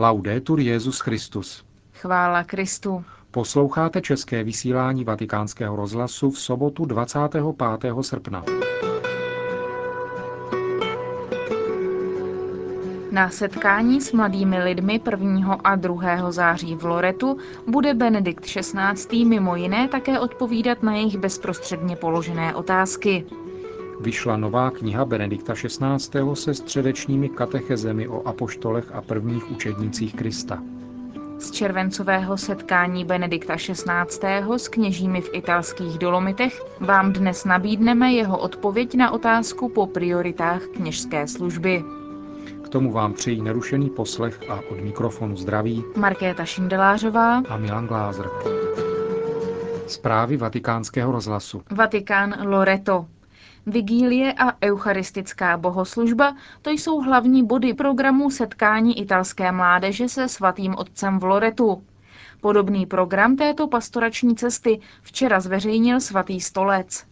Laudetur Jezus Christus. Chvála Kristu. Posloucháte české vysílání Vatikánského rozhlasu v sobotu 25. srpna. Na setkání s mladými lidmi 1. a 2. září v Loretu bude Benedikt XVI. mimo jiné také odpovídat na jejich bezprostředně položené otázky. Vyšla nová kniha Benedikta XVI. se středečními katechezemi o apoštolech a prvních učednicích Krista. Z červencového setkání Benedikta XVI. s kněžími v italských Dolomitech vám dnes nabídneme jeho odpověď na otázku po prioritách kněžské služby. K tomu vám přejí nerušený poslech a od mikrofonu zdraví Markéta Šindelářová a Milan Glázer. Zprávy vatikánského rozhlasu. Vatikán Loreto. Vigílie a eucharistická bohoslužba to jsou hlavní body programu setkání italské mládeže se svatým otcem v Loretu. Podobný program této pastorační cesty včera zveřejnil svatý stolec.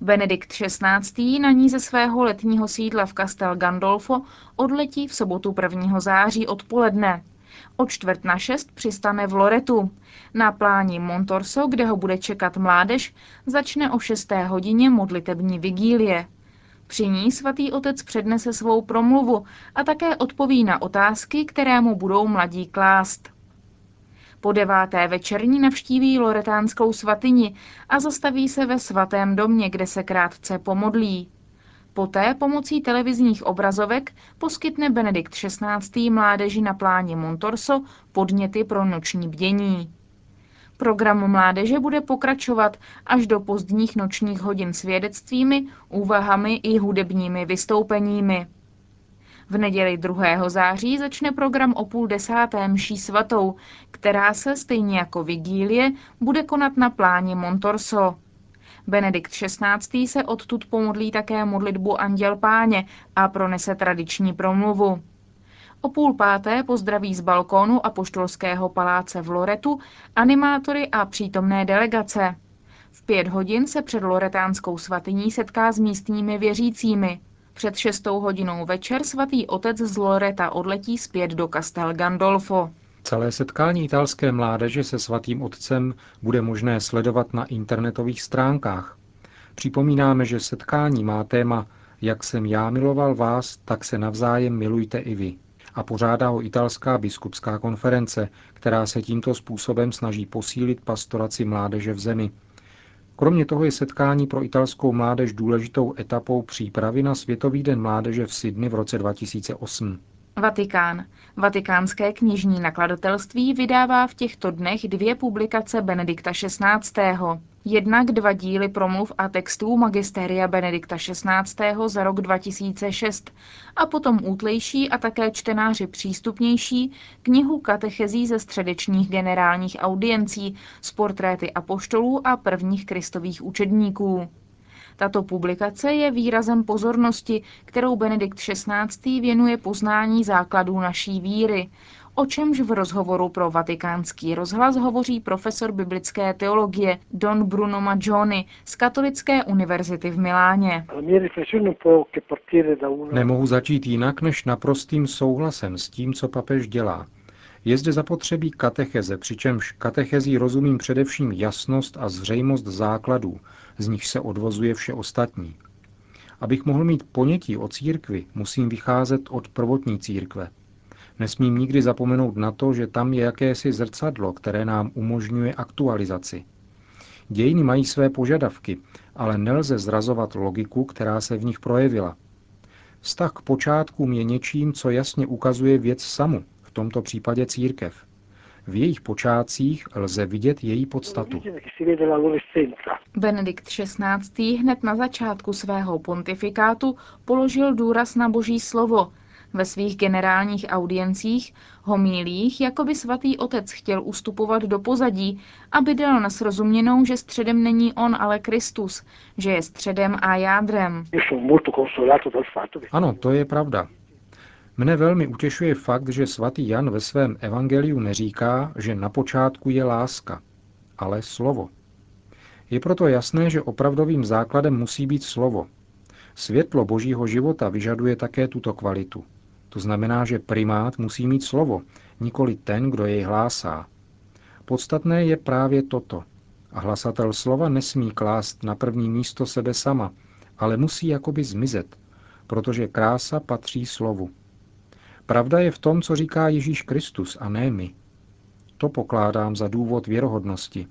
Benedikt XVI. na ní ze svého letního sídla v Castel Gandolfo odletí v sobotu 1. září odpoledne. O čtvrt na šest přistane v Loretu. Na pláni Montorso, kde ho bude čekat mládež, začne o 6. hodině modlitební vigílie. Při ní svatý otec přednese svou promluvu a také odpoví na otázky, které mu budou mladí klást. Po deváté večerní navštíví loretánskou svatyni a zastaví se ve svatém domě, kde se krátce pomodlí. Poté pomocí televizních obrazovek poskytne Benedikt XVI. mládeži na pláni Montorso podněty pro noční bdění. Program mládeže bude pokračovat až do pozdních nočních hodin svědectvími, úvahami i hudebními vystoupeními. V neděli 2. září začne program o půl desáté mší svatou, která se, stejně jako vigílie, bude konat na pláni Montorso. Benedikt XVI. se odtud pomodlí také modlitbu Anděl Páně a pronese tradiční promluvu. O půl páté pozdraví z balkónu Apoštolského paláce v Loretu animátory a přítomné delegace. V pět hodin se před loretánskou svatyní setká s místními věřícími. Před šestou hodinou večer svatý otec z Loreta odletí zpět do Castel Gandolfo. Celé setkání italské mládeže se svatým otcem bude možné sledovat na internetových stránkách. Připomínáme, že setkání má téma Jak jsem já miloval vás, tak se navzájem milujte i vy. A pořádá ho italská biskupská konference, která se tímto způsobem snaží posílit pastoraci mládeže v zemi. Kromě toho je setkání pro italskou mládež důležitou etapou přípravy na Světový den mládeže v Sydney v roce 2008. Vatikán. Vatikánské knižní nakladatelství vydává v těchto dnech dvě publikace Benedikta XVI. Jednak dva díly promluv a textů Magisteria Benedikta XVI. za rok 2006 a potom útlejší a také čtenáři přístupnější knihu katechezí ze středečních generálních audiencí s portréty apoštolů a prvních kristových učedníků. Tato publikace je výrazem pozornosti, kterou Benedikt XVI. věnuje poznání základů naší víry, o čemž v rozhovoru pro vatikánský rozhlas hovoří profesor biblické teologie Don Bruno Maggioni z Katolické univerzity v Miláně. Nemohu začít jinak než naprostým souhlasem s tím, co papež dělá. Je zde zapotřebí katecheze, přičemž katechezí rozumím především jasnost a zřejmost základů, z nich se odvozuje vše ostatní. Abych mohl mít ponětí o církvi, musím vycházet od prvotní církve. Nesmím nikdy zapomenout na to, že tam je jakési zrcadlo, které nám umožňuje aktualizaci. Dějiny mají své požadavky, ale nelze zrazovat logiku, která se v nich projevila. Vztah k počátkům je něčím, co jasně ukazuje věc samu, tomto případě církev. V jejich počátcích lze vidět její podstatu. Benedikt XVI. hned na začátku svého pontifikátu položil důraz na boží slovo. Ve svých generálních audiencích, homílích, jako by svatý otec chtěl ustupovat do pozadí, aby dal na srozuměnou, že středem není on, ale Kristus, že je středem a jádrem. Ano, to je pravda. Mne velmi utěšuje fakt, že svatý Jan ve svém evangeliu neříká, že na počátku je láska, ale slovo. Je proto jasné, že opravdovým základem musí být slovo. Světlo božího života vyžaduje také tuto kvalitu. To znamená, že primát musí mít slovo, nikoli ten, kdo jej hlásá. Podstatné je právě toto. A hlasatel slova nesmí klást na první místo sebe sama, ale musí jakoby zmizet, protože krása patří slovu. Pravda je v tom, co říká Ježíš Kristus a ne my. To pokládám za důvod věrohodnosti.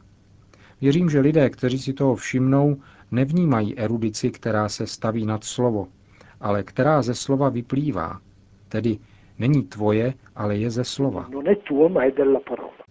Věřím, že lidé, kteří si toho všimnou, nevnímají erudici, která se staví nad slovo, ale která ze slova vyplývá. Tedy není tvoje, ale je ze slova.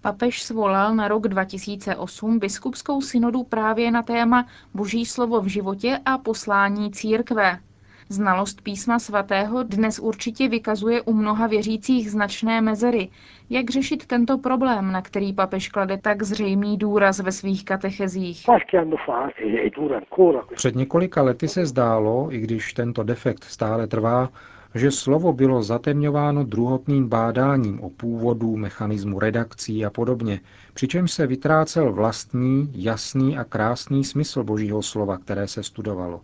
Papež svolal na rok 2008 biskupskou synodu právě na téma Boží slovo v životě a poslání církve. Znalost písma svatého dnes určitě vykazuje u mnoha věřících značné mezery. Jak řešit tento problém, na který papež klade tak zřejmý důraz ve svých katechezích? Před několika lety se zdálo, i když tento defekt stále trvá, že slovo bylo zatemňováno druhotným bádáním o původu, mechanismu redakcí a podobně, přičemž se vytrácel vlastní, jasný a krásný smysl Božího slova, které se studovalo.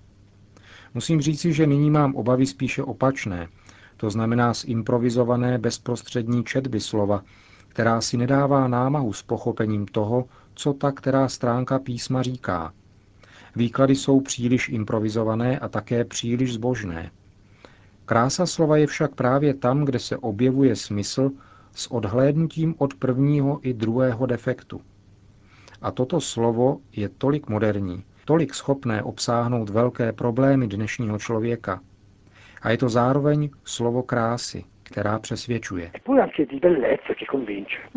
Musím říci, že nyní mám obavy spíše opačné, to znamená z improvizované bezprostřední četby slova, která si nedává námahu s pochopením toho, co ta která stránka písma říká. Výklady jsou příliš improvizované a také příliš zbožné. Krása slova je však právě tam, kde se objevuje smysl s odhlédnutím od prvního i druhého defektu. A toto slovo je tolik moderní, tolik schopné obsáhnout velké problémy dnešního člověka. A je to zároveň slovo krásy, která přesvědčuje.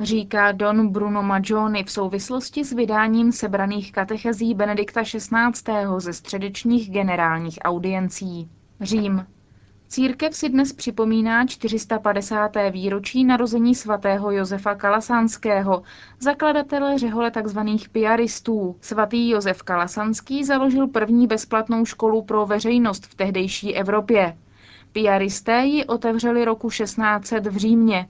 Říká Don Bruno Maggioni v souvislosti s vydáním sebraných katechezí Benedikta XVI. ze středečních generálních audiencí. Řím. Církev si dnes připomíná 450. výročí narození svatého Josefa Kalasanského, zakladatele řehole tzv. piaristů. Svatý Josef Kalasanský založil první bezplatnou školu pro veřejnost v tehdejší Evropě. Piaristé ji otevřeli roku 1600 v Římě.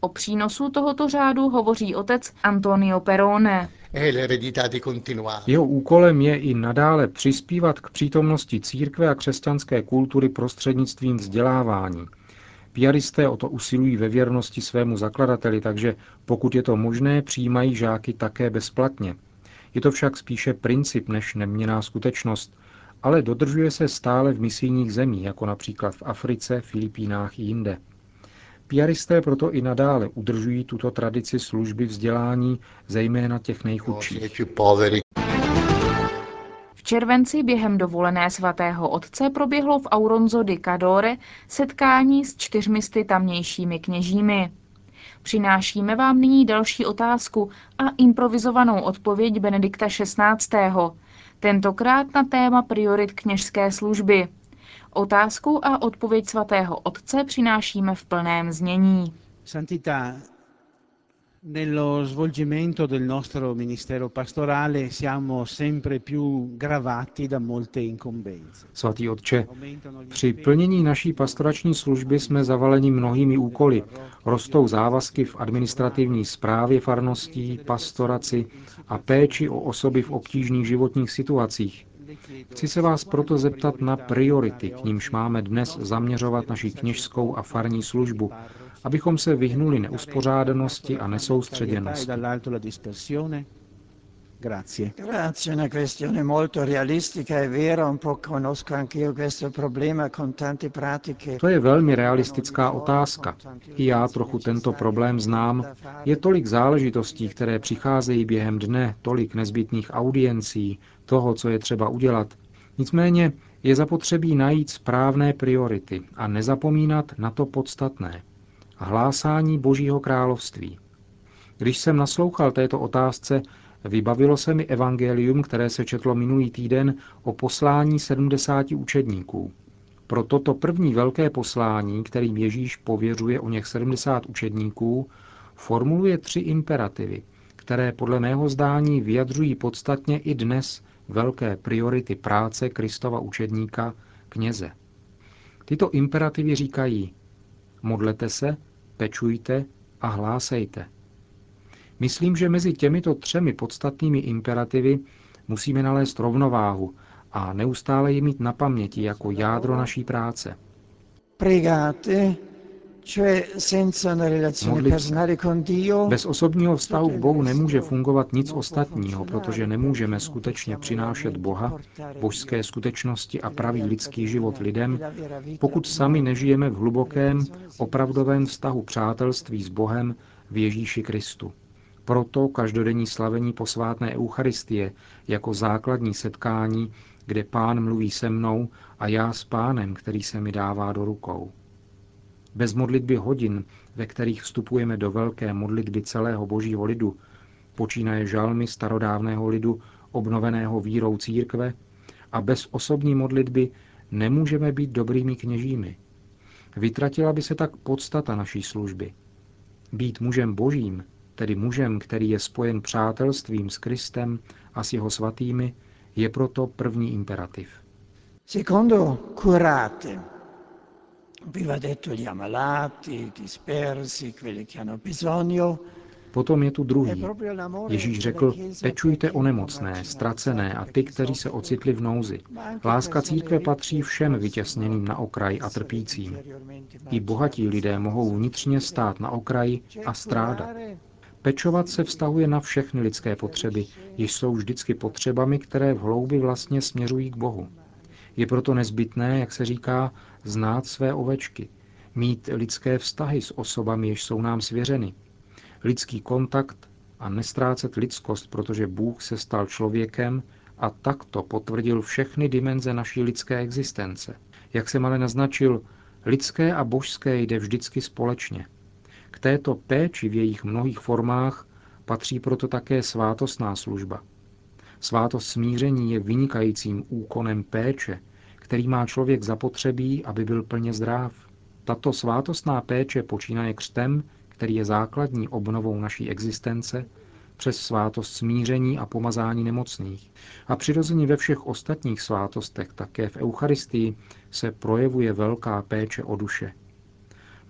O přínosu tohoto řádu hovoří otec Antonio Perone. Jeho úkolem je i nadále přispívat k přítomnosti církve a křesťanské kultury prostřednictvím vzdělávání. Piaristé o to usilují ve věrnosti svému zakladateli, takže pokud je to možné, přijímají žáky také bezplatně. Je to však spíše princip než neměná skutečnost, ale dodržuje se stále v misijních zemích, jako například v Africe, Filipínách i jinde. Piaristé proto i nadále udržují tuto tradici služby vzdělání, zejména těch nejchudších. V červenci během dovolené svatého otce proběhlo v Auronzo di Cadore setkání s čtyřmisty tamnějšími kněžími. Přinášíme vám nyní další otázku a improvizovanou odpověď Benedikta XVI. Tentokrát na téma priorit kněžské služby. Otázku a odpověď svatého otce přinášíme v plném znění. Santità, nello svolgimento del nostro ministero pastorale siamo sempre più gravati da molte incombenze. Svatý otče, při plnění naší pastorační služby jsme zavaleni mnohými úkoly. Rostou závazky v administrativní správě farností, pastoraci a péči o osoby v obtížných životních situacích. Chci se vás proto zeptat na priority, k nímž máme dnes zaměřovat naši kněžskou a farní službu, abychom se vyhnuli neuspořádanosti a nesoustředěnosti. Grazie. Grazie, una questione molto realistica, è vero, un po' conosco anch'io questo problema con tante pratiche. To je velmi realistická otázka. I já trochu tento problém znám. Je tolik záležitostí, které přicházejí během dne, tolik nezbytných audiencí, toho, co je třeba udělat. Nicméně je zapotřebí najít správné priority a nezapomínat na to podstatné. Hlásání Božího království. Když jsem naslouchal této otázce, Vybavilo se mi evangelium, které se četlo minulý týden o poslání 70 učedníků. Pro toto první velké poslání, kterým Ježíš pověřuje o něch 70 učedníků, formuluje tři imperativy, které podle mého zdání vyjadřují podstatně i dnes velké priority práce Kristova učedníka, kněze. Tyto imperativy říkají modlete se, pečujte a hlásejte – Myslím, že mezi těmito třemi podstatnými imperativy musíme nalézt rovnováhu a neustále je mít na paměti jako jádro naší práce. Pregate, cioè senza una relazione Modlit se. personale con Dio, Bez osobního vztahu k Bohu nemůže fungovat nic ostatního, protože nemůžeme skutečně přinášet Boha, božské skutečnosti a pravý lidský život lidem, pokud sami nežijeme v hlubokém, opravdovém vztahu přátelství s Bohem v Ježíši Kristu. Proto každodenní slavení posvátné Eucharistie jako základní setkání, kde pán mluví se mnou a já s pánem, který se mi dává do rukou. Bez modlitby hodin, ve kterých vstupujeme do velké modlitby celého božího lidu, počínaje žalmy starodávného lidu, obnoveného vírou církve, a bez osobní modlitby nemůžeme být dobrými kněžími. Vytratila by se tak podstata naší služby. Být mužem božím, tedy mužem, který je spojen přátelstvím s Kristem a s jeho svatými, je proto první imperativ. secondo curate. Aveva detto gli ammalati, dispersi, quelli che hanno bisogno. Potom je tu druhý. Ježíš řekl, pečujte o nemocné, ztracené a ty, kteří se ocitli v nouzi. Láska církve patří všem vytěsněným na okraj a trpícím. I bohatí lidé mohou vnitřně stát na okraji a strádat. Pečovat se vztahuje na všechny lidské potřeby, jež jsou vždycky potřebami, které v hloubi vlastně směřují k Bohu. Je proto nezbytné, jak se říká, znát své ovečky, mít lidské vztahy s osobami, jež jsou nám svěřeny, lidský kontakt a nestrácet lidskost, protože Bůh se stal člověkem a takto potvrdil všechny dimenze naší lidské existence. Jak jsem ale naznačil, lidské a božské jde vždycky společně. K této péči v jejich mnohých formách patří proto také svátostná služba. Svátost smíření je vynikajícím úkonem péče, který má člověk zapotřebí, aby byl plně zdrav. Tato svátostná péče počínaje křtem, který je základní obnovou naší existence, přes svátost smíření a pomazání nemocných. A přirozeně ve všech ostatních svátostech, také v Eucharistii, se projevuje velká péče o duše.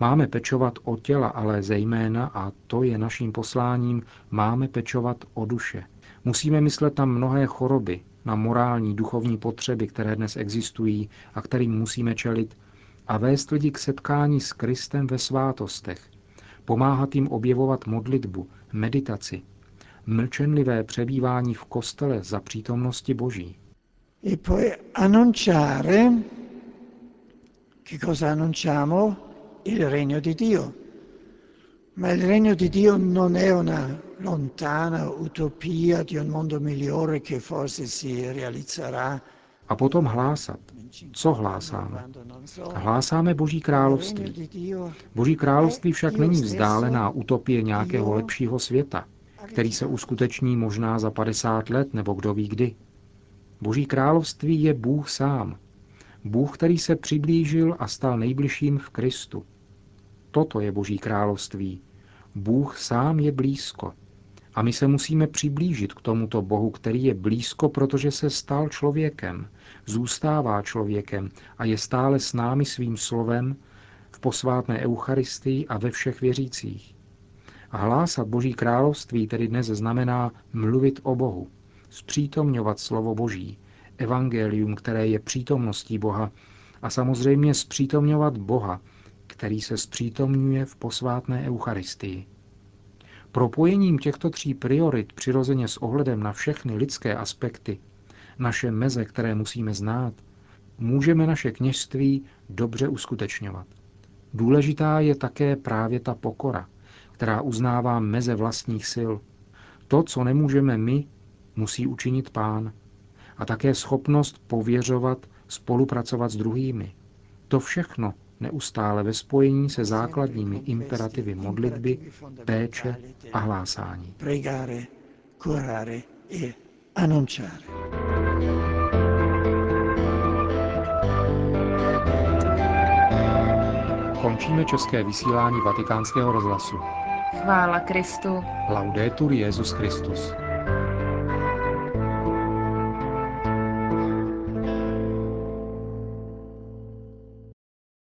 Máme pečovat o těla, ale zejména, a to je naším posláním, máme pečovat o duše. Musíme myslet na mnohé choroby, na morální, duchovní potřeby, které dnes existují a kterým musíme čelit, a vést lidi k setkání s Kristem ve svátostech, pomáhat jim objevovat modlitbu, meditaci, mlčenlivé přebývání v kostele za přítomnosti Boží. e poi annunciare, che cosa annunciamo? Il regno di Dio. Ma il regno di Dio non è una lontana utopia di un mondo migliore che forse si realizzerà. A potom hlásat. Co hlásáme? Hlásáme Boží království. Boží království však není vzdálená utopie nějakého lepšího světa, který se uskuteční možná za 50 let nebo kdo ví kdy. Boží království je Bůh sám. Bůh, který se přiblížil a stal nejbližším v Kristu. Toto je Boží království. Bůh sám je blízko. A my se musíme přiblížit k tomuto Bohu, který je blízko, protože se stal člověkem, zůstává člověkem a je stále s námi svým slovem v posvátné Eucharistii a ve všech věřících. A hlásat Boží království tedy dnes znamená mluvit o Bohu, zpřítomňovat slovo Boží, evangelium, které je přítomností Boha, a samozřejmě zpřítomňovat Boha, který se zpřítomňuje v posvátné Eucharistii. Propojením těchto tří priorit přirozeně s ohledem na všechny lidské aspekty, naše meze, které musíme znát, můžeme naše kněžství dobře uskutečňovat. Důležitá je také právě ta pokora, která uznává meze vlastních sil. To, co nemůžeme my, musí učinit pán. A také schopnost pověřovat, spolupracovat s druhými. To všechno neustále ve spojení se základními imperativy modlitby, péče a hlásání. Pregare, curare e annunciare. Končíme české vysílání vatikánského rozhlasu. Chvála Kristu. Laudetur Jezus Christus.